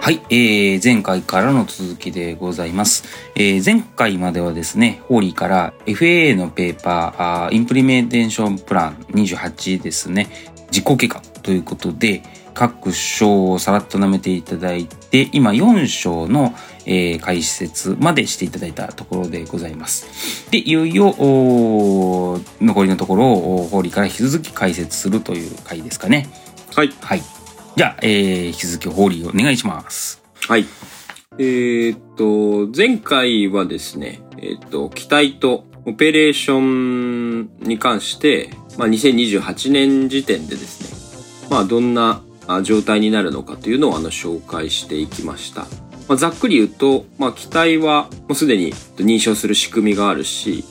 はい、えー、前回からの続きでございます。えー、前回まではですね、ホーリーから FAA のペーパー、インプリメンテーションプラン28ですね、実行計画ということで、各章をさらっと舐めていただいて、今4章の、えー解説までしていただいたところでございます。で、いよいよ、残りのところをおホーリーから引き続き解説するという回ですかね。はい。はい。じゃあ、えー、引き続きホーリーお願いします。はい。えーっと、前回はですね、えーっと、機体とオペレーションに関して、まあ、2028年時点でですね、まあ、どんな状態になるのかというのをあの紹介していきました。まあ、ざっくり言うと、まあ、機体はもうすでに認証する仕組みがあるし、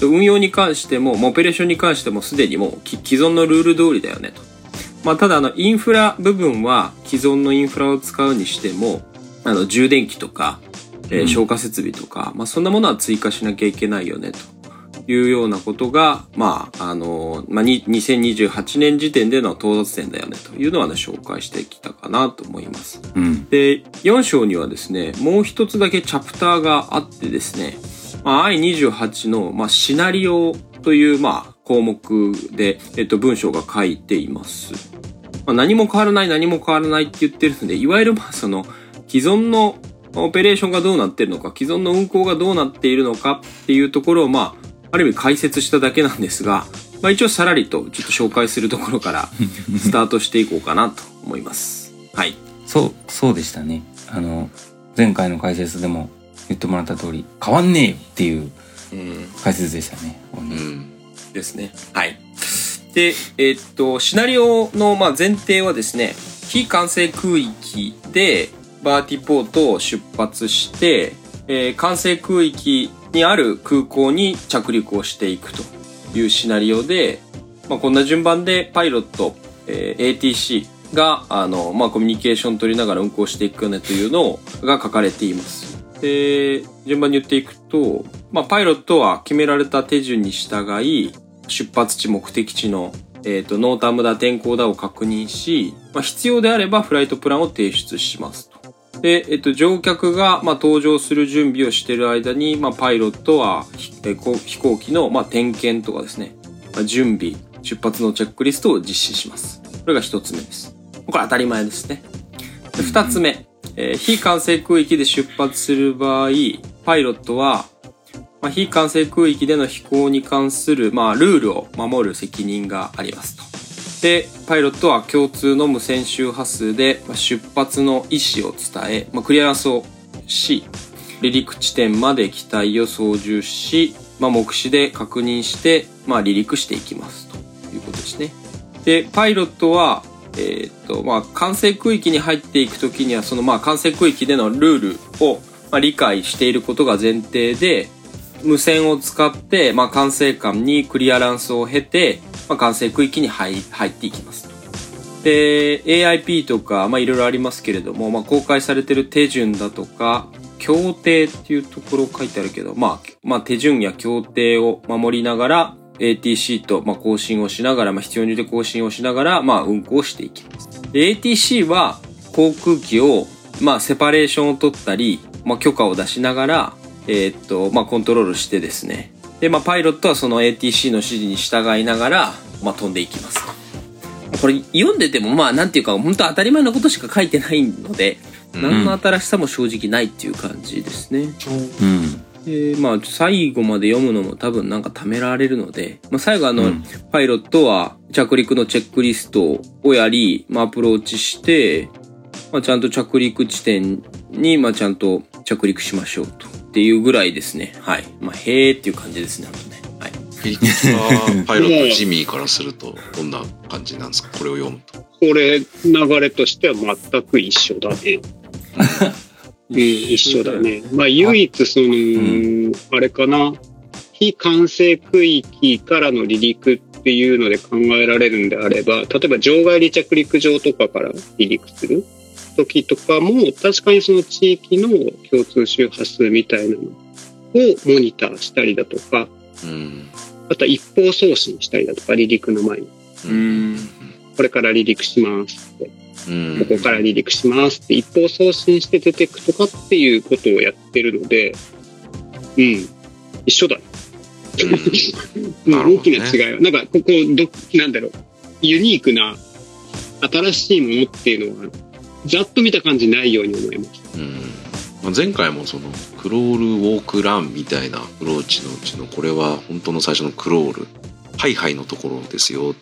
運用に関しても、まあオペレーションに関してもすでにもう既存のルール通りだよねと。まあ、ただあの、インフラ部分は既存のインフラを使うにしても、あの、充電器とか、えーうん消火設備とか、まあ、そんなものは追加しなきゃいけないよね、というようなことが、まあ、あの、まあ、に2028年時点での到達点だよね、というのはね、紹介してきたかなと思います。うん。で、4章にはですね、もう一つだけチャプターがあってですね、まあ、I28 の、まあ、シナリオという、まあ、項目で、えっと、文章が書いています。まあ、何も変わらない、何も変わらないって言ってるので、いわゆる、まあ、その、既存のオペレーションがどうなってるのか、既存の運行がどうなっているのかっていうところを、まあ、ある意味解説しただけなんですが、まあ、一応さらりとちょっと紹介するところからスタートしていこうかなと思います。はい。そう、そうでしたね。あの、前回の解説でも言ってもらった通り、変わんねえよっていううん。解説でしたね。うん。ですね。はい。で、えーっと、シナリオのまあ前提はですね、非完成空域でバーティポートを出発して、えー完成空域にある空港に着陸をしていくというシナリオで、まあ、こんな順番でパイロット、えー ATC が、あの、まあ、コミュニケーション取りながら運行していくよねというのが書かれています。で、順番に言っていくと、まあ、パイロットは決められた手順に従い、出発地目的地の、えっ、と、 NOTAM だ、天候だを確認し、まあ、必要であればフライトプランを提出しますと。で、えっと、乗客が、まあ、搭乗する準備をしている間に、まあ、パイロットは、えー飛行機の、まあ、点検とかですね、まあ、準備、出発のチェックリストを実施します。これが一つ目です。これ当たり前ですね。二つ目、えー非完成空域で出発する場合、パイロットは、まあ、非完成空域での飛行に関する、まあ、ルールを守る責任がありますと。で、パイロットは共通の無線周波数で出発の意思を伝え、まあ、クリアランスをし、離陸地点まで機体を操縦し、まあ、目視で確認して、まあ、離陸していきますということですね。で、パイロットは、えーっと、まあ、完成区域に入っていくときには、その、まあ、完成区域でのルールを、まあ、理解していることが前提で、無線を使って、まあ、管制官にクリアランスを経て、まあ、管制区域に入入っていきます。で、AIP とか、まあ、いろいろありますけれども、まあ、公開されてる手順だとか、協定っていうところ書いてあるけど、まあ、まあ、手順や協定を守りながら、ATC と、まあ、更新をしながら、まあ、必要に応じて更新をしながら、まあ、運行していきます。ATC は、航空機を、まあ、セパレーションを取ったり、まあ、許可を出しながら、えーっと、まあ、コントロールしてですね。で、まあ、パイロットはその ATC の指示に従いながら、まあ、飛んでいきますと。これ読んでても、まあ、なんていうか、本当当たり前のことしか書いてないので、何の新しさも正直ないっていう感じですね。うん。で、まあ、最後まで読むのも多分なんか貯められるので、まあ、最後あの、うんパイロットは着陸のチェックリストをやり、まあ、アプローチして、まあ、ちゃんと着陸地点に、まあ、ちゃんと着陸しましょうと。っていうぐらいですね。はい。まあ、へーっていう感じですね。あとね。はい。フィリックスはパイロットジミーからすると どんな感じなんですか？これを読むと。これ、流れとしては全く一緒だね。うん、一緒だ。ね。まあ、唯一その、んあれかな、非完成区域からの離陸っていうので考えられるんであれば、例えば場外離着陸場とかから離陸する時とかも、確かにその地域の共通周波数みたいなのをモニターしたりだとか、うん。あとは一方送信したりだとか、離陸の前に。うん。これから離陸しますって、うんここから離陸しますって一方送信して出てくとかっていうことをやってるので、うん、一緒だ。なるほどね大きな違いは、なんかここど、なんだろう、ユニークな新しいものっていうのは、ざっと見た感じないように思います。うん、前回もその crawl walk run みたいなアプローチのうちのこれは本当の最初の crawl。ハイハイのところですよ。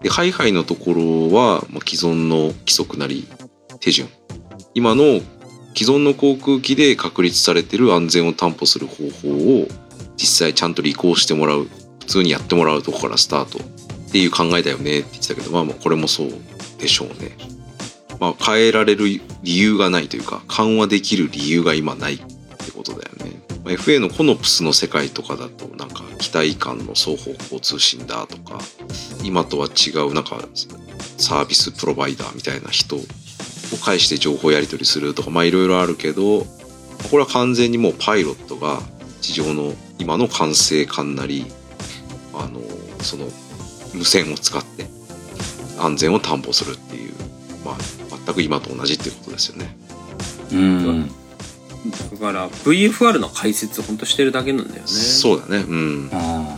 でハイハイのところは既存の規則なり手順。今の既存の航空機で確立されてる安全を担保する方法を実際ちゃんと履行してもらう。普通にやってもらうとこからスタート。っていう考えだよねって言ってたけどまあまあこれもそうでしょうね。まあ、変えられる理由がないというか緩和できる理由が今ないってことだよね。まあ FA のコノプスの世界とかだとなんか機体間の双方向通信だとか今とは違うなんかサービスプロバイダーみたいな人を介して情報やり取りするとかまあいろいろあるけどこれは完全にもうパイロットが地上の今の管制官なりあのその無線を使って安全を担保するっていうまあ全く今と同じっていうことですよね。うん。だから VFR の解説をほんとしてるだけなんだよね。そうだね。うん。あ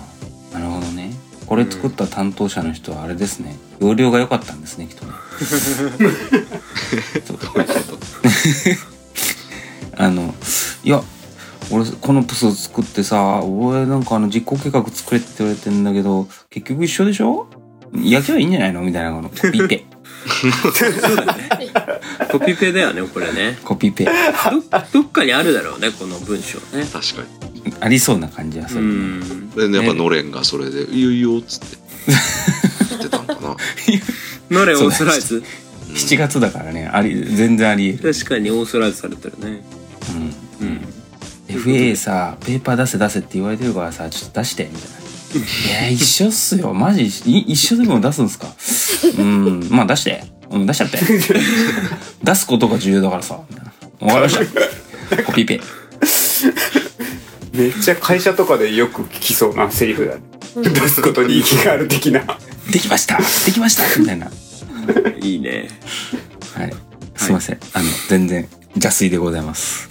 あ、なるほどね。これ作った担当者の人はあれですね。容量が良かったんですね、きっとね。そう あの、いや、俺、このプスを作ってさ、俺なんかあの実行計画作れって言われてんだけど、結局一緒でしょ？焼けばいいんじゃないの？みたいなこのコピペ。そうだね。コピペだよね、これね。コピペ。どどっかにあるだろうね、この文章ね。確かに。ありそうな感じはすうる。ん。で、やっぱのれんがそれで、いいよいいよっつって 言ってたんかな。ノレオーソライズ？7月だからね、あり、全然あり得る。確かにオーソライズされてるね。うん。うん。FA さ、ペーパー出せ出せって言われてるからさ、ちょっと出して、みたいな。いや、一緒っすよ。マジ、い一緒でも出すんすか？うん、まあ出して。うん、出しちゃって。出すことが重要だからさ。わかりました。コピペ。めっちゃ会社とかでよく聞きそうなセリフだね。出すことに意義がある的な。できましたできましたみたいな。いいね。はい。すいません。あの、全然、邪推でございます。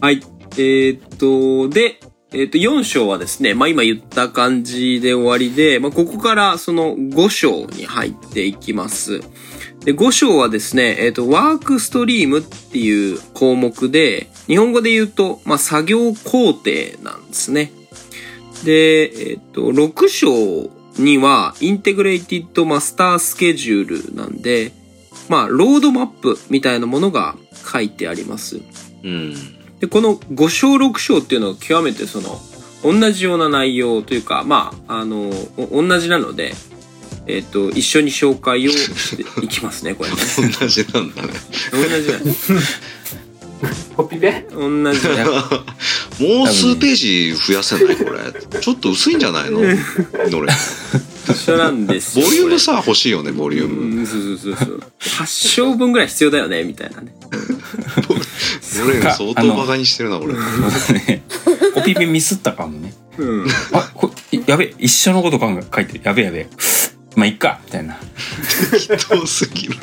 はい。えーっと、で、えーと、4章はですね、まあ今言った感じで終わりで、まあここからその5章に入っていきます。で、5章はですね、えーと、ワークストリームっていう項目で、日本語で言うと、まあ作業工程なんですね。で、えーと、6章には、インテグレイティッドマスタースケジュールなんで、まあ、ロードマップみたいなものが書いてあります。うん。で、この5章6章っていうのは極めてその、同じような内容というか、まあ、あの、お同じなので、えっ、と、一緒に紹介をしていきますね、これね。同じなんだね。同じだよ。コピペ？同じだよ。もう数ページ増やせない？これ。ちょっと薄いんじゃないの？のれ？ん。一緒なんですよボリュームさ、欲しいよね、ボリューム。うん、そうそうそうそう。8章分ぐらい必要だよね、みたいなね。のれん相当バカにしてるな、俺。ねコピペミスったかもね。うん。あ、こやべえ、一緒のこと考え書いてる。やべえやべえ。まあ、いっかみたいな。遠すぎる。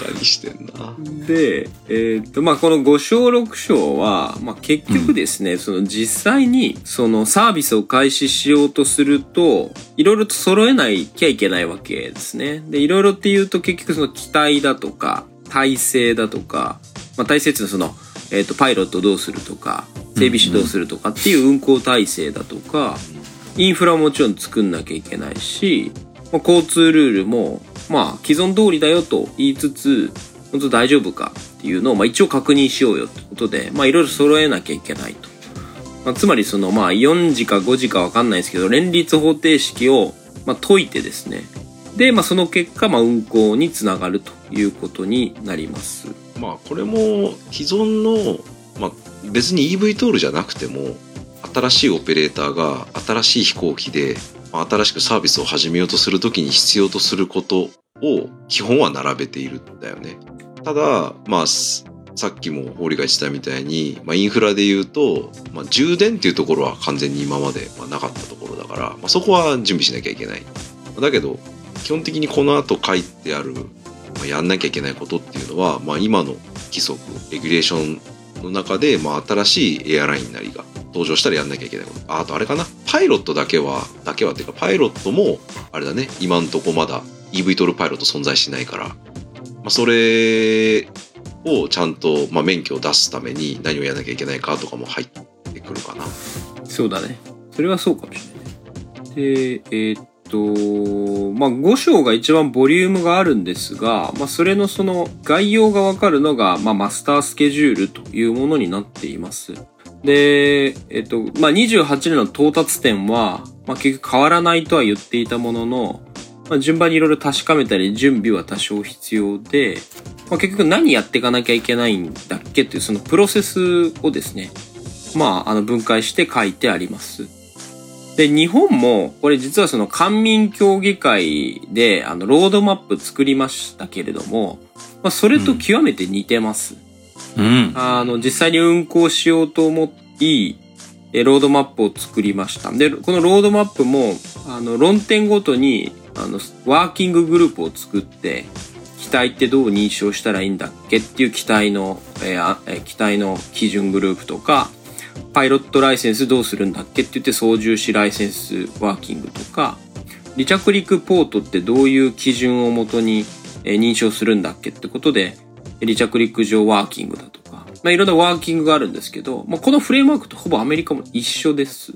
バカにしてんな。で、えーっと、まあ、この5章6章は、まあ、結局ですね、その実際に、そのサービスを開始しようとすると、いろいろと揃えないきゃいけないわけですね。で、いろいろっていうと結局その機体だとか、体制だとか、まあ、体制っていうのはその、えーと、パイロットどうするとか、整備士どうするとかっていう運行体制だとか、インフラももちろん作んなきゃいけないし、まあ、交通ルールも、まあ、既存通りだよと言いつつ、本当大丈夫かっていうのを、まあ、一応確認しようよってことで、まあ、いろいろ揃えなきゃいけないと。まあ、つまりその、まあ、4時か5時かわかんないですけど、連立方程式を、まあ、解いてですね。で、まあ、その結果、まあ、運行につながるということになります。まあ、これも既存の、まあ、別に EV トールじゃなくても、新しいオペレーターが新しい飛行機で、まあ新しくサービスを始めようとするときに必要とすることを基本は並べているんだよね。ただ、まあ、さっきも堀が言ってたみたいに、まあ、インフラで言うと、まあ、充電っていうところは完全に今までまあなかったところだから、まあ、そこは準備しなきゃいけない。だけど、基本的にこの後書いてある、まあ、やんなきゃいけないことっていうのは、まあ、今の規則レギュレーションの中で、まあ、新しいエアラインなりが登場したらやんなきゃいけないことああとあれかなパイロットだけはだけはっていうかパイロットもあれだね今んとこまだ EV トルパイロット存在しないから、まあ、それをちゃんと、まあ、免許を出すために何をやらなきゃいけないかとかも入ってくるかな。そうだね。それはそうかもしれない。で、えーっと、まあ、5章が一番ボリュームがあるんですが、まあ、それのその概要がわかるのが、まあ、マスタースケジュールというものになっています。で、えっと、まあ、28年の到達点は、まあ、結局変わらないとは言っていたものの、まあ、順番にいろいろ確かめたり、準備は多少必要で、まあ、結局何やっていかなきゃいけないんだっけっていうそのプロセスをですね、まあ、あの分解して書いてあります。で、日本も、これ実はその官民協議会で、あの、ロードマップ作りましたけれども、まあ、それと極めて似てます。うん。あの、実際に運行しようと思い、えロードマップを作りました。で、このロードマップも、あの、論点ごとに、あの、ワーキンググループを作って、機体ってどう認証したらいいんだっけっていう機体の、えーあえー機体の基準グループとか、パイロットライセンスどうするんだっけって言って操縦士ライセンスワーキングとか、離着陸ポートってどういう基準をもとにえー認証するんだっけってことで、離着陸場ワーキングだとか、まあ、いろんなワーキングがあるんですけど、まあ、このフレームワークとほぼアメリカも一緒です。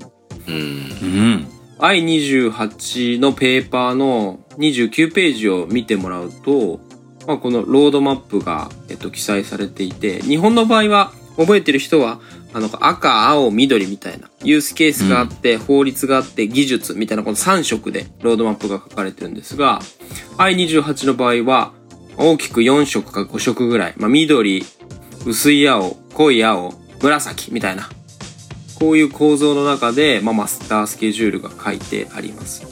うんうん。I28 のペーパーの29ページを見てもらうと、まあ、このロードマップが、えっと、記載されていて、日本の場合は、覚えてる人は、あの、赤、青、緑みたいな、ユースケースがあって、法律があって、技術みたいな、この3色でロードマップが書かれてるんですが、I28 の場合は、大きく4色か5色ぐらい、まあ、緑、薄い青、濃い青、紫みたいな、こういう構造の中で、まあ、マスタースケジュールが書いてあります。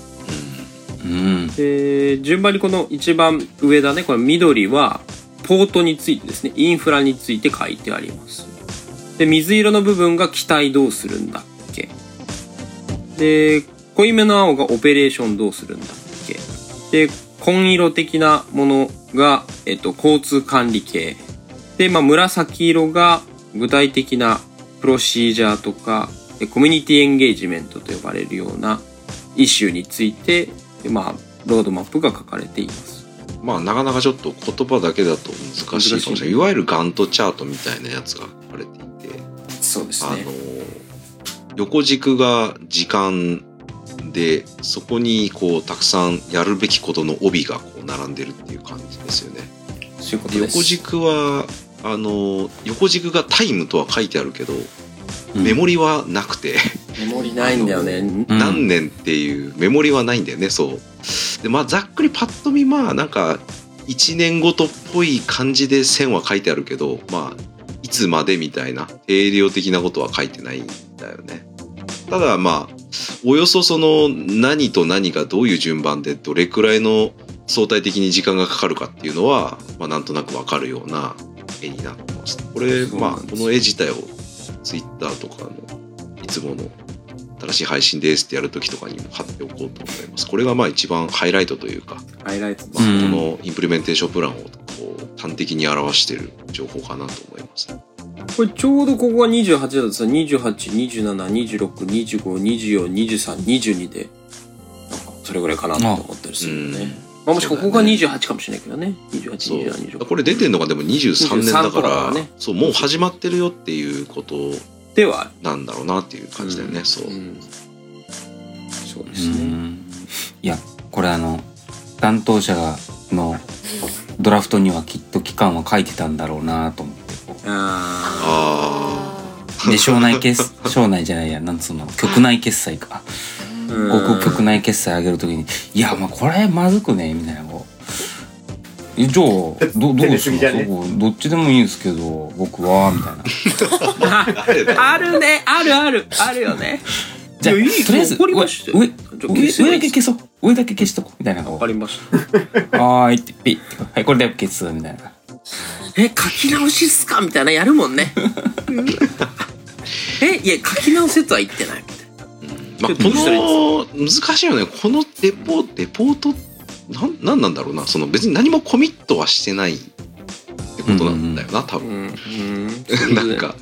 うん。で、順番にこの一番上だね、これ緑は、ポートについてですね、インフラについて書いてあります。で、水色の部分が機体どうするんだっけ？で、濃いめの青がオペレーションどうするんだっけ？で、紺色的なものが、えっと、交通管理系。で、まあ、紫色が具体的なプロシージャーとか、えコミュニティエンゲージメントと呼ばれるようなイシューについて、でまあ、ロードマップが書かれています。まあなかなかちょっと言葉だけだと難しいかもしれない。いわゆるガントチャートみたいなやつが書かれていて、そうですあの横軸が時間でそこにこうたくさんやるべきことの帯がこう並んでるっていう感じですよね。でそういうこと。横軸はあの横軸がタイムとは書いてあるけど、メモリはなくて、メモリないんだよね。うん何年っていうメモリはないんだよねそうでまあざっくりパッと見まあなんか1年ごとっぽい感じで線は書いてあるけどまあいつまでみたいな定量的なことは書いてないんだよね。ただまあおよそその何と何がどういう順番でどれくらいの相対的に時間がかかるかっていうのは、まあ、なんとなくわかるような絵になってます。これまあこの絵自体をツイッターとかのいつもの新しい配信ですってやるときとかにも貼っておこうと思います。これがまあ一番ハイライトというか、ハイライト。まあうんこのインプリメンテーションプランを端的に表している情報かなと思います。これちょうどここが28だとさ、28、27、26、25、24、23、22で、なんかそれぐらいかなと思ったりするよね。まあもしここが28かもしれないけどね。28、そう27、26。これ出てんのがでも23年だ23とか、からねそうもう始まってるよっていうことでは。なんだろうなっていう感じだよね。そう。んそうでうすね。んいや、これあの、担当者が、の、ドラフトにはきっと期間は書いてたんだろうなと思ってこああう。で、省内決、省内じゃないや、なんつうの、局内決済か。あ。広告局内決済上げるときに、いや、まあこれまずくね、みたいな、こう。えじゃあ、ど、どうですかね？どっちでもいいんですけど、僕は、みたいな。あ。あるね、あるある、あるよね。じゃあ、とりあえず、わかりましたよ上、上、だけ消そう。上だけ消しとこう。みたいな。わかりました。はーいって、ピッて。はい、これで消す、みたいな。え、書き直しっすかみたいなやるもんね。え、いや、書き直せとは言ってない。まあ、この難しいよねこのレポレポートなんなんなんだろうなその別に何もコミットはしてないってことなんだよな、多う分。ん。うん。なんか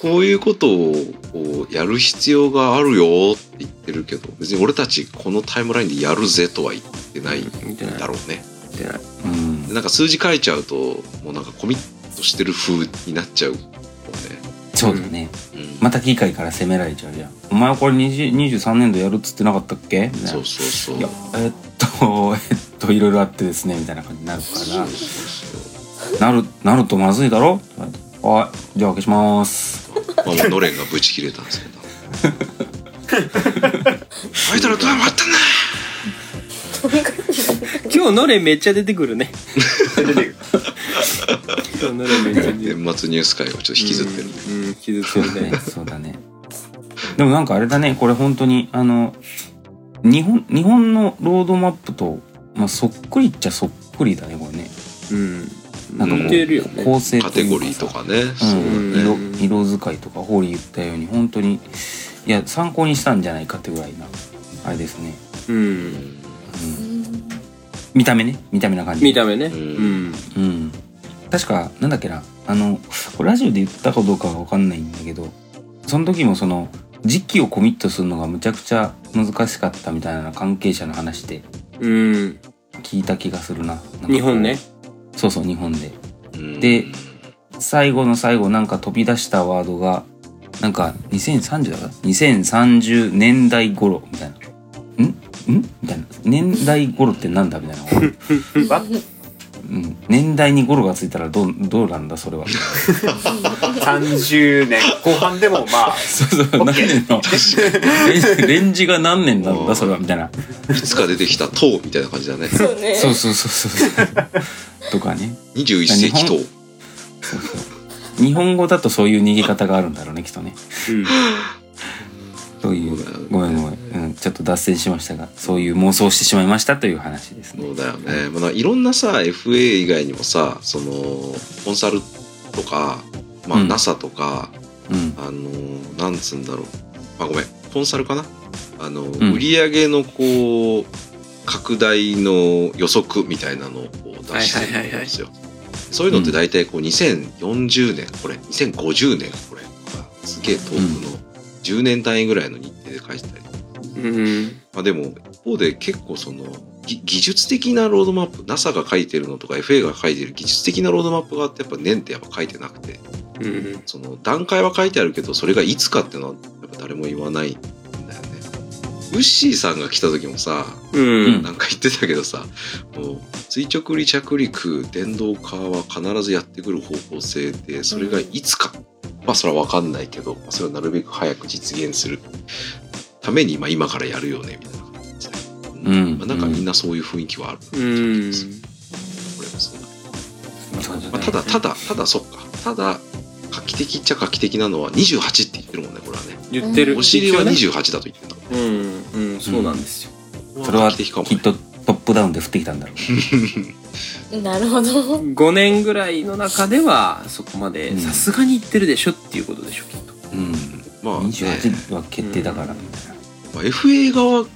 こういうことをやる必要があるよって言ってるけど別に俺たちこのタイムラインでやるぜとは言ってないん。だろうね。ない。うんでなんか数字書いちゃうともうなんかコミットしてる風になっちゃうもんね。そうだね。うんまた議会から責められちゃうじゃん。お前これ20 23年度やるっつってなかったっけ？みたいなそうそうそう。いや、えっと、えっと、いろいろあってですね、みたいな感じになるかそうら、そうなる、なるとまずいだろ？はい、じゃあ消します。まあもうノレンがブチ切れたんですけど。あいたらドラマあったね。今日のれめっちゃ出てくるね。出てくる今日のれめっちゃ出てくる。年末ニュース会をちょっと引きずってる。うん。うん、引きずってるね。そうだね。でもなんかあれだね、これ本当に、あの、日本、日本のロードマップと、まあ、そっくりっちゃそっくりだね、これね。うん。なんかこう、構成カテゴリーとかね。う、ん。色、色使いとか、ホーリー言ったように、本当に、いや、参考にしたんじゃないかってぐらいな、あれですね。うん。うん。見た目ね、見た目な感じ。見た目ね。うんうん。うん。確か、なんだっけな、あの、ラジオで言ったかどうかはわかんないんだけど、その時もその、時期をコミットするのがむちゃくちゃ難しかったみたいな関係者の話でうん。聞いた気がするな。なんかこう日本ね。。そうそう、日本で。うんで最後の最後なんか飛び出したワードが、なんか2030だから ?2030 年代頃みたいな。ん？ん？みたいな。年代頃ってなんだ？みたいな。わ うん、年代にゴロがついたらどうどうなんだそれは 30年後半でもまあ そうそう何年のレンレンジが何年なんだそれはみたいないつか出てきた塔みたいな感じだね。そうね。そうそうそうそうとかね21世紀塔。そうそう日本語だとそういう逃げ方があるんだろうねきっとねうん。そういうごめんごめん、うん、ちょっと脱線しましたがそういう妄想をしてしまいましたという話ですね。そうだよね。まあ、いろんなさ、FA 以外にもさ、その、コンサルとか、まあ、うん。NASA とか、うん。あの、なんつうんだろう。まあ、ごめん、コンサルかな？あの、ん。売り上げのこう、拡大の予測みたいなのを出してるんですよ。そういうのって大体こう2040年、これ、2050年、これ、すげえ遠くの10年単位ぐらいの日程で書いてたりうん。まあでも、一方で結構その、ぎ技術的なロードマップ、NASA が書いてるのとか FA が書いてる技術的なロードマップがあって、やっぱ年ってやっぱ書いてなくて、うん。その段階は書いてあるけど、それがいつかっていうのは、やっぱ誰も言わないんだよね。ウッシーさんが来た時もさ、うん。なんか言ってたけどさ、もう、垂直離着陸、電動化は必ずやってくる方向性で、それがいつか、まあそれはわかんないけど、それをなるべく早く実現するために、まあ今からやるよね、みたいな感じで。うんまあ、なんかみんなそういう雰囲気はある。うん。これもそうだ。まあ、ただ、ただ、ただ、そっか。ただ、画期的っちゃ画期的なのは28って言ってるもんね、これはね。言ってる。お尻は一応ね28だと言ってんだ。うん。うん。そうなんですよ。それは画期的かも、きっとプダウンで降ってきたんだろう なるほど。5年ぐらいの中では、そこまでうんさすがに言ってるでしょっていうことでしょ、きっと。うんまあ、ね、28は決定だからみたいなまあ、FA 側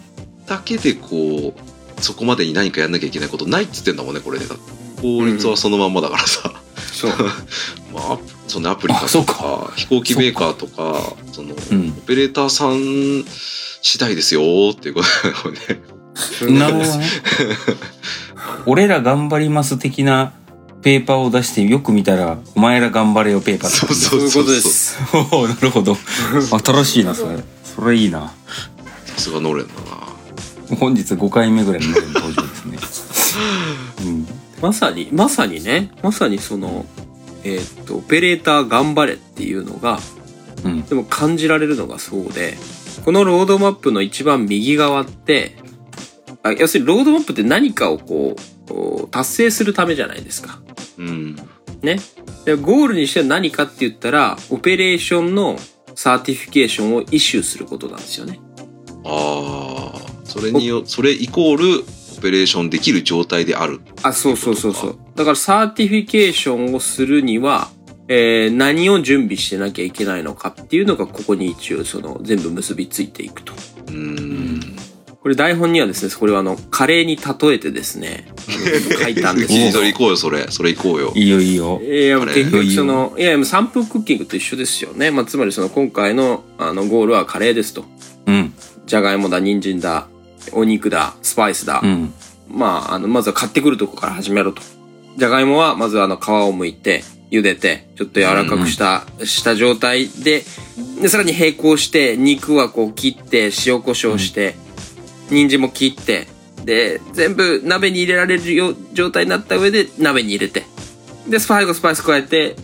だけでこう、そこまでに何かやんなきゃいけないことないって言ってんだもんね、これで。だって法律はそのまんまだからさ。そう。まあそのアプリとか、飛行機メーカーとか、その、うんオペレーターさん次第ですよーっていうことだよね。なるほどね。俺ら頑張ります的なペーパーを出してよく見たら、お前ら頑張れよペーパーそうそういうことです。なるほど。新しいな、それ。それいいな。さすがノレンだな。本日5回目ぐらいの登場ですね。うん。まさに、まさにね、まさにその、えーっと、オペレーター頑張れっていうのが、うん。でも感じられるのがそうで、このロードマップの一番右側って、あ要するにロードマップって何かをこう達成するためじゃないですか。うん。ね。でゴールにしては何かって言ったら、オペレーションのサーティフィケーションをイシューすることなんですよね。ああ、それによ、それイコール、オペレーションできる状態である。あ、そうそうそうそう。だから certification をするには、えー何を準備してなきゃいけないのかっていうのがここに一応その全部結びついていくと。うーん。これ台本にはですね、これはあの、カレーに例えてですね、あ の書いたんですけど一時取り行こうよそれそれ行こうよいいよいいよ。いや、結局その、いや、3分クッキングと一緒ですよね。まあ、つまりその今回のあのゴールはカレーですと。うん。じゃがいもだ、人参だ、お肉だ、スパイスだ。うん。まあ、あの、まずは買ってくるとこから始めろと。じゃがいもは、まずあの、皮を剥いて、茹でて、ちょっと柔らかくした、した状態で、で、さらに並行して、肉はこう切って、塩コショウして、人参も切って、で、全部鍋に入れられるよ状態になった上で、鍋に入れて、で、スパイススパイス加えて、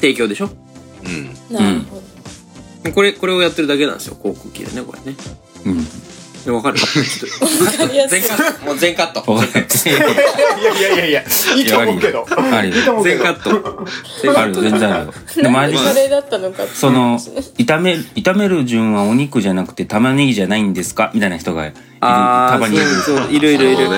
提供でしょ？うんなるほど。これ、これをやってるだけなんですよ、航空機でね、これね。うん。でわかるちょっとわかりやすい。全カット。もう全カット。いやいやいやいや、いいと思うけど。全カ。ット。全カット。あるよ、全然あるよ。で、前でカレーだったのかってその、炒め、炒める順はお肉じゃなくて玉ねぎじゃないんですか？みたいな人がいる。あーたまにいる。そうそういるいるいるい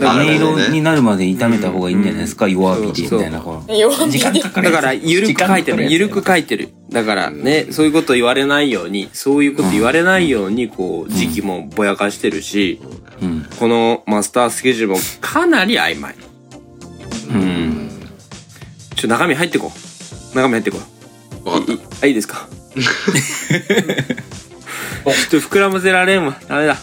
る飴色になるまで炒めた方がいいんじゃないですか？弱火で、みたいな。こう弱火で。時間かかるだから、ゆるく書いてる。ゆるく書いてる。だからね、そういうこと言われないように、そういうこと言われないように、こう、時期もぼやかしてるし、うん。このマスタースケジュールもかなり曖昧。うん。ちょ、中身入ってこう。中身入ってこあ、いいですか？ちょっと膨らませられんわ。ダメだ。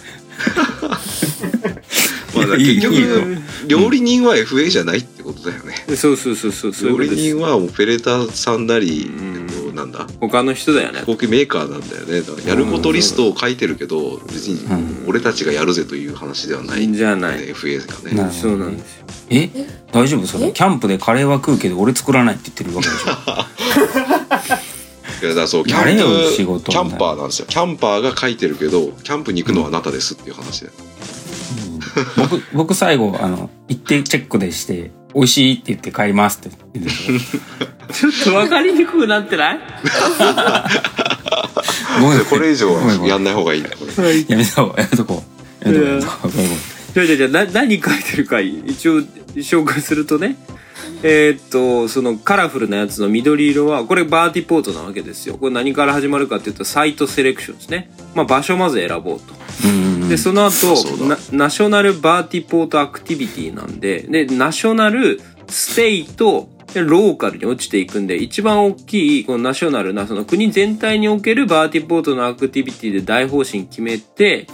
たまあ結いいよ局料理人は FA じゃないってことだよね。そうそうそうそう、そう。料理人。はオペレーターさんなり、んえっと、なんだ？他の人だよね。飛行機メーカーなんだよね。だからやることリストを書いてるけど別に俺たちがやるぜという話ではない、じゃない？FA がね。そうなんですよ。え？大丈夫？それ。キャンプでカレーは食うけど俺作らないって言ってるわけでしょ いやだそうキャンプ仕事キャンパーなんですよ。キャンパーが書いてるけどキャンプに行くのはあなたですっていう話で、僕、僕最後、あの、行ってチェックでして、美味しいって言って帰りますって。言ってちょっと分かりにくくなってない？ごめん。でこれ以上はやんない方がいいやめとこう、やめとこう。やめとこう。や。めとこう。何書いてるか一応紹介するとねえーっとそのカラフルなやつの緑色はこれバーティポートなわけですよ。これ何から始まるかっていうとサイトセレクションですね。まあ場所をまず選ぼうと。でその後ナショナルバーティポートアクティビティなんででナショナルステイトでローカルに落ちていくんで一番大きいこのナショナルなその国全体におけるバーティポートのアクティビティで大方針決めて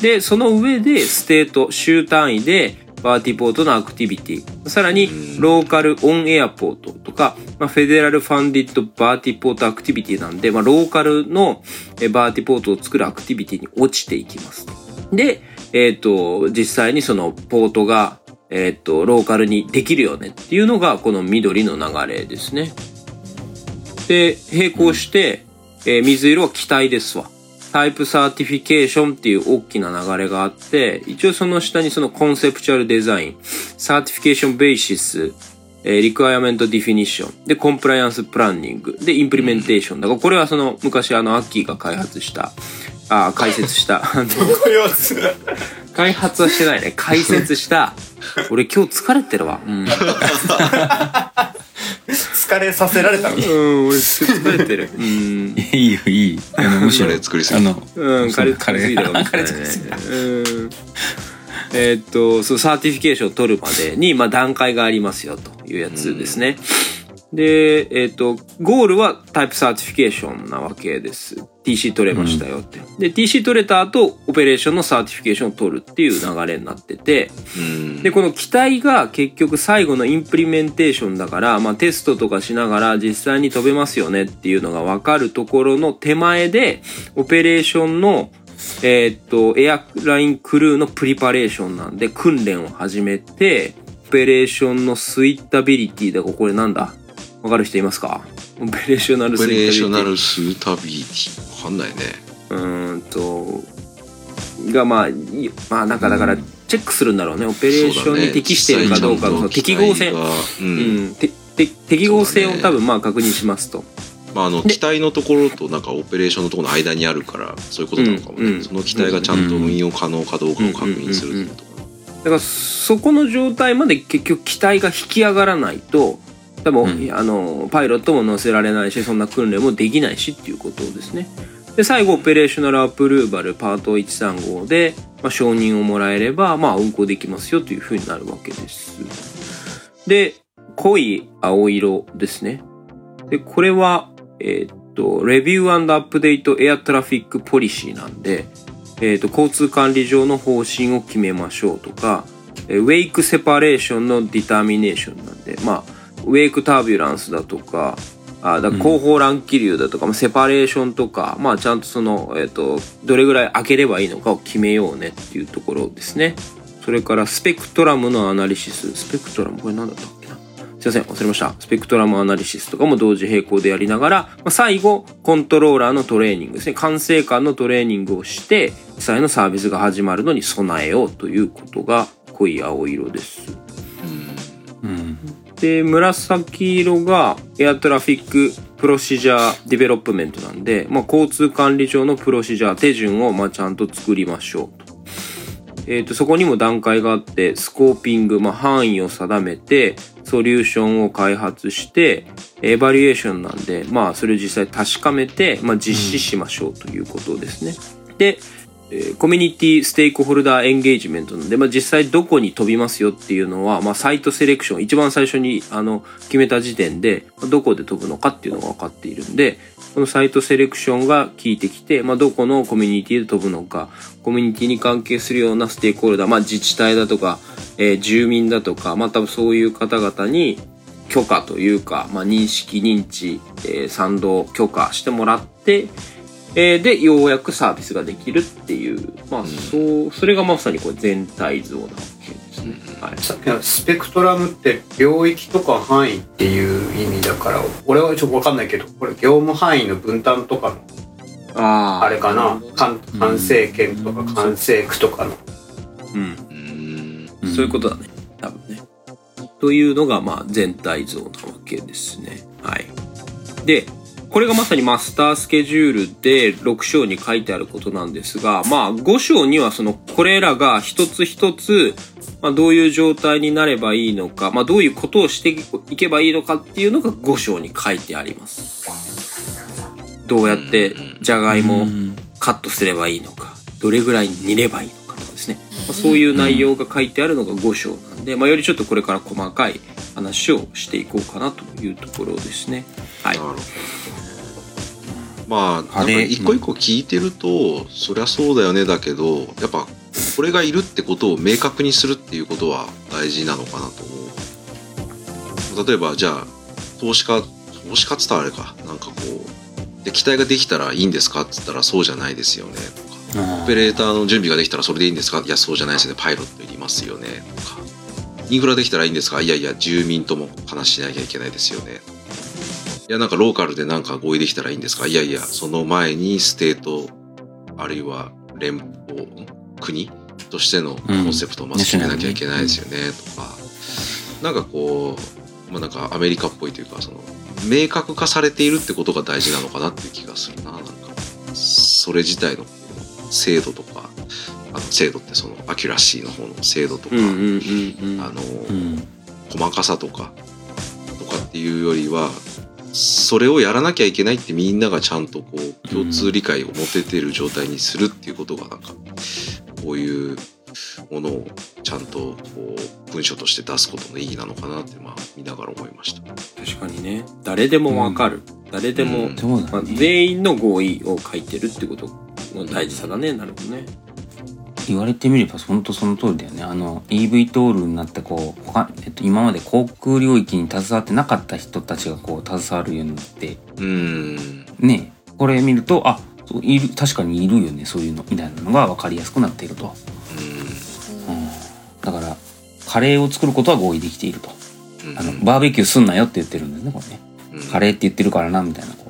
でその上で state 州単位で vertiport の activity さらに local on airport とか、まあ、 federal funded vertiport activity なんで、まあ、ローカルのえ vertiport を作る activity に落ちていきます。で、えっ、と、実際にそのポートが、えっ、と、ローカルにできるよねっていうのが、この緑の流れですね。で、並行して、えー水色は機体ですわ。 type certification っていう大きな流れがあって、一応その下にその conceptual design、 certification basis、えー requirement definition、で、 compliance planning、で、 implementation。だからこれはその昔あのアッキーが開発した、あ、解説した、開発はしてないね。解説した。俺今日疲れてるわ。うん。疲れさせられたのうん、俺疲れてる。うん。いいよ、いい。あの、むしろ、カレー作りすぎあの、うん、カレーカレーカレー作りすぎたうん。えーっと、そう、サーティフィケーションを取るまでに、まあ、段階がありますよ、というやつですね。で、えーっと、ゴールは type certification なわけです。TC 取れましたよって。で、TC 取れた後、オペレーションの certification を取るっていう流れになってて、うんで、この機体が結局最後の implementation だから、まあテストとかしながら実際に飛べますよねっていうのがわかるところの手前で、オペレーションの、えーっと、 airline crew の preparation なんで訓練を始めて、オペレーションの suitability だこれなんだ？わかる人いますか？オペレーショナルオスイッタビリティ。ペレーショナルスータビリティわかんないね。うーんと、がまあ、いまあなんかだから、チェックするんだろうね。オペレーションに適しているかどうかのその適合性。ううん。ん、てて適合性を多分まあ確認しますと。まあ、あので機体のところとなんかオペレーションのところの間にあるからそういうことなのかもね、うんうんその機体がちゃんと運用可能かどうかを確認するってことかだからそこの状態まで結局機体が引き上がらないと、多分、うんあの、パイロットも乗せられないし、そんな訓練もできないしっていうことですね。で最後オペレーショナルアプルーバルパート135で、まあ、承認をもらえれば、まあ、運行できますよというふうになるわけです。で濃い青色ですね。でこれは、えーっとレビューアップデートエアトラフィックポリシーなんで、えーっと交通管理上の方針を決めましょうとかえーウェイクセパレーションのディターミネーションなんでまあウェイクタービュランスだとかあだ後方乱気流だとか、まあ、セパレーションとか、まあ、ちゃんとその、えっとどれぐらい開ければいいのかを決めようねっていうところですね。それからスペクトラムのアナリシス。スペクトラムこれ何だったっけな？すいません忘れました。スペクトラムアナリシスとかも同時並行でやりながら、まあ、最後コントローラーのトレーニングですね。管制官のトレーニングをして実際のサービスが始まるのに備えようということが濃い青色です。うんで紫色が Air Traffic Procedure Development なんで、まあ、交通管理上の procedure 手順をまあちゃんと作りましょうと。えー、とそこにも段階があって scoping、まあ、範囲を定めてソリューションを開発して evaluation なんで、まあ、それを実際確かめて、まあ、実施しましょうということですね。で、え community stakeholder engagement なんで、まあ、実際どこに飛びますよっていうのは、まあ、 site selection 一番最初にあの決めた時点でどこで飛ぶのかっていうのが分かっているんでこのサイトセレクションが効いてきて、まあ、どこのコミュニティで飛ぶのかコミュニティに関係するようなステークホルダー、まあ、自治体だとか、えー住民だとか、まあ、多分そういう方々に許可というか、まあ、認識認知、えー賛同許可してもらってえーでようやくサービスができるっていう。まあそうそれがまさにこれ全体像なわけですね。はい。さっきのスペクトラムって領域とか範囲っていう意味だから俺はちょっと分かんないけどこれ業務範囲の分担とかのああれかな？管管制権とか管制区とかの。うん、うん。うん。そういうことだね。多分ね。というのがまあ全体像なわけですね。はい。でこれがまさにマスタースケジュールで6章に書いてあることなんですが、まあ5章にはそのこれらが一つ一つ、まあ、どういう状態になればいいのか、まあどういうことをしていけばいいのかっていうのが5章に書いてあります。どうやってじゃがいもをカットすればいいのか、どれぐらい煮ればいいのかとかですね。まあそういう内容が書いてあるのが5章なんで、まあよりちょっとこれから細かい話をしていこうかなというところですね。はいな。るほどまあなんかあれ一個一個聞いてると、そりゃそうだよねだけどやっぱこれがいるってことを明確にするっていうことは大事なのかなと思う。例えばじゃあ投資家投資家っつったらあれか。なんかこうで機体ができたらいいんですかっつったらそうじゃないですよね。とか。オペレーターの準備ができたらそれでいいんですか？いやそうじゃないですね。パイロットいりますよね。とか。インフラできたらいいんですか？いやいや住民とも話しなきゃいけないですよねいやなんかローカルでなんか合意できたらいいんですか？いやいやその前に state あるいは連邦国？としてのコンセプトをまず決めなきゃいけないですよね。とか。なんかこうまあなんかアメリカっぽいというかその明確化されているってことが大事なのかなっていう気がするな。なんかそれ自体のこう精度とかあの精度ってその accuracy の方の精度とか。あの、うん。細かさとかとかっていうよりはそれをやらなきゃいけないってみんながちゃんとこう共通理解を持ててる状態にするっていうことがなんかこういうものをちゃんとこう文章として出すことの意義なのかなってまあ見ながら思いました。確かにね。誰でもわかる。誰でも、うんまあ、全員の合意を書いてるってことの大事さだね。なるほどね。言われてみれば本当その通りだよね。あの EV トールになってこう他、えっと、今まで航空領域に携わってなかった人たちがこう携わるようになって。うん。ねこれ見るとあそういる確かにいるよね。そういうの。みたいなのが分かりやすくなっていると、うん、だからカレーを作ることは合意できていると。うん。あのバーベキューすんなよって言ってるんですねこれね。うん。カレーって言ってるからなみたいな。こ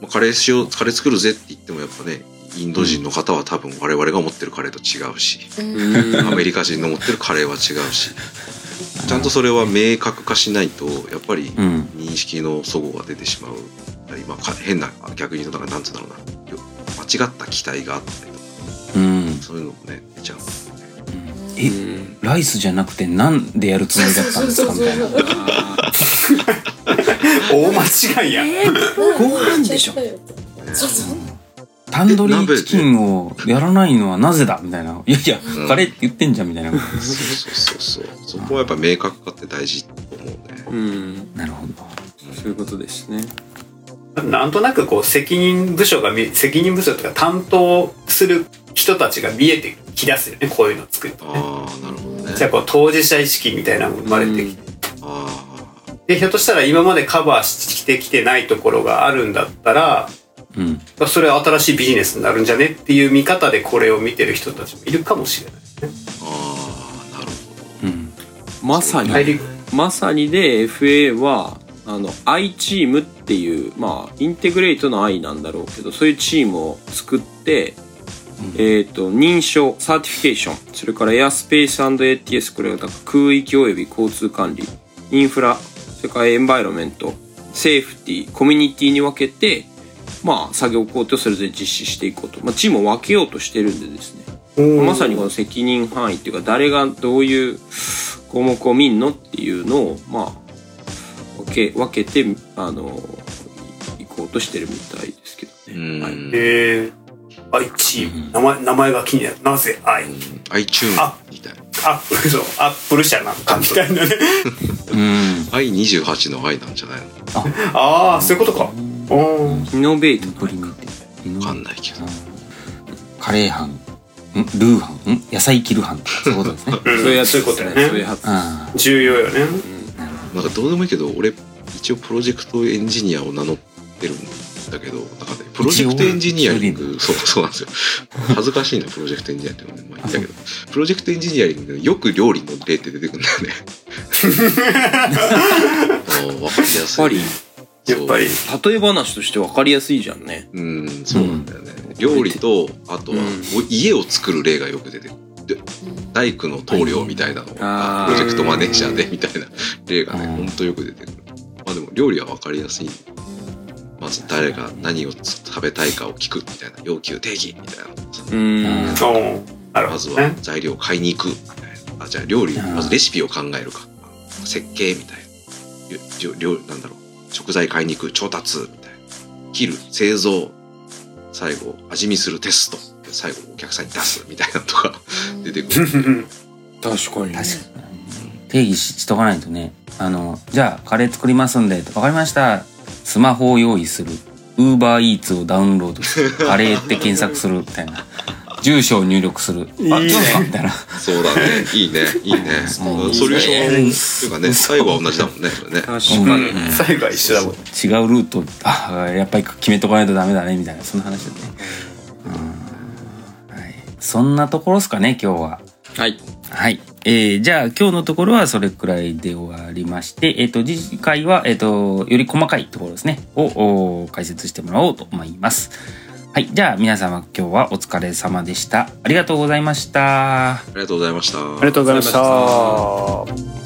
まあカレーしようカレー作るぜって言ってもやっぱねインド人の方は多分我々が思ってるカレーと違うし、うん。アメリカ人の持ってるカレーは違うしちゃんとそれは明確化しないとやっぱりううん認識の齟齬が出てしまう。今か変な逆に言うとなんかなんつうんだろうな。よ間違った期待があったりとか。うん。そういうのもね出ちゃうえライスじゃなくてなんでやるつもりだったんですかみたいな。大間違いや。えー、ご飯でしょ そうそうタンドリーチキンをやらないのはなぜだ？みたいな。いやいやうん、カレーって言ってんじゃんみたいな。そうそうそう。そうそこはやっぱ明確化って大事と思うね。うん。なるほど。そういうことですね。なんとなくこう責任部署が見責任部署とか担当する人たちが見えてきだすよねこういうの作るとね。ああなるほどね。じゃあこう当事者意識みたいなのも生まれてきて、あでひょっとしたら今までカバーしてきてないところがあるんだったらうん。それは新しいビジネスになるんじゃねっていう見方でこれを見てる人たちもいるかもしれないですね。あなるほうん。まさにまさにで FA はあの I チームっていうまあ integrate の I なんだろうけどそういうチームを作って、えっ、と認証 certification それからエアスペース &ATS これはだから空域及び交通管理インフラそれから environment safety community に分けてまあ作業工程をそれぞれ実施していこうと、まあ、チームを分けようとしてるんでですね。まさにこの責任範囲っていうか誰がどういう項目を見んのっていうのをまあ分け分けてあのい行こうとしてるみたいですけどね。はい。えー、愛チーム。名前名前が気になる。なぜ愛 iTunes あみたいなアップルそうアップル社なんかみたいなね。うん。i28 の i なんじゃないの？ああそういうことかイノベートプリメティ。わかんないけど。カレー班。ん？ルー班。ん？野菜切る班とかそういうことですね。うん。そういうやつそういうことだよね。そういうやつ。あ重要よね。なん。かどうでもいいけど俺一応プロジェクトエンジニアを名乗ってるんだけどなんかねプロジェクトエンジニアリングそうそうなんですよ。恥ずかしいなプロジェクトエンジニアっていうのねまあいいんだけど。プロジェクトエンジニアリングでよく料理の例って出てくるんだよね。あーわかりやすい。やっぱりやっぱり。例え話として分かりやすいじゃんね。うんそうなんだよね、料理とあとは、うん。家を作る例がよく出てくる。で大工の棟梁みたいなのがプロジェクトマネージャーでみたいな例がねうん。ほんとよく出てくる。まあでも料理は分かりやすい。まず誰が何を食べたいかを聞くみたいな要求定義みたいなの。さうん。おーなるまずほどね。は材料を買いに行く。みたいなあじゃあ料理うん。まずレシピを考えるか。設計みたいな。なんだろう食材買いに行く調達みたいな切る製造最後味見するテストで最後お客さんに出すみたいなのとか出てくる確かに。確かに。定義ししとかないとね。あの、じゃあカレー作りますんで、わかりました。スマホを用意する。ウーバーイーツをダウンロードする。カレーって検索する。みたいな。住所を入力する。あ、いいね。そうかみたいな。そうだね。いいね。いいね。うんソリューションうん。っていうかね最後は同じだもんねそれね。確かに。うん。最後は一緒だもん。違うルートあやっぱり決めとかないとダメだねみたいな。そんな話だね、そんなところですかね今日は。はい。はい、えー、じゃあ今日のところはそれくらいで終わりましてえっ、と次回はえっ、とより細かいところですね。をお解説してもらおうと思いますはいじゃあ皆様今日はお疲れ様でした。ありがとうございました。ありがとうございました。ありがとうございました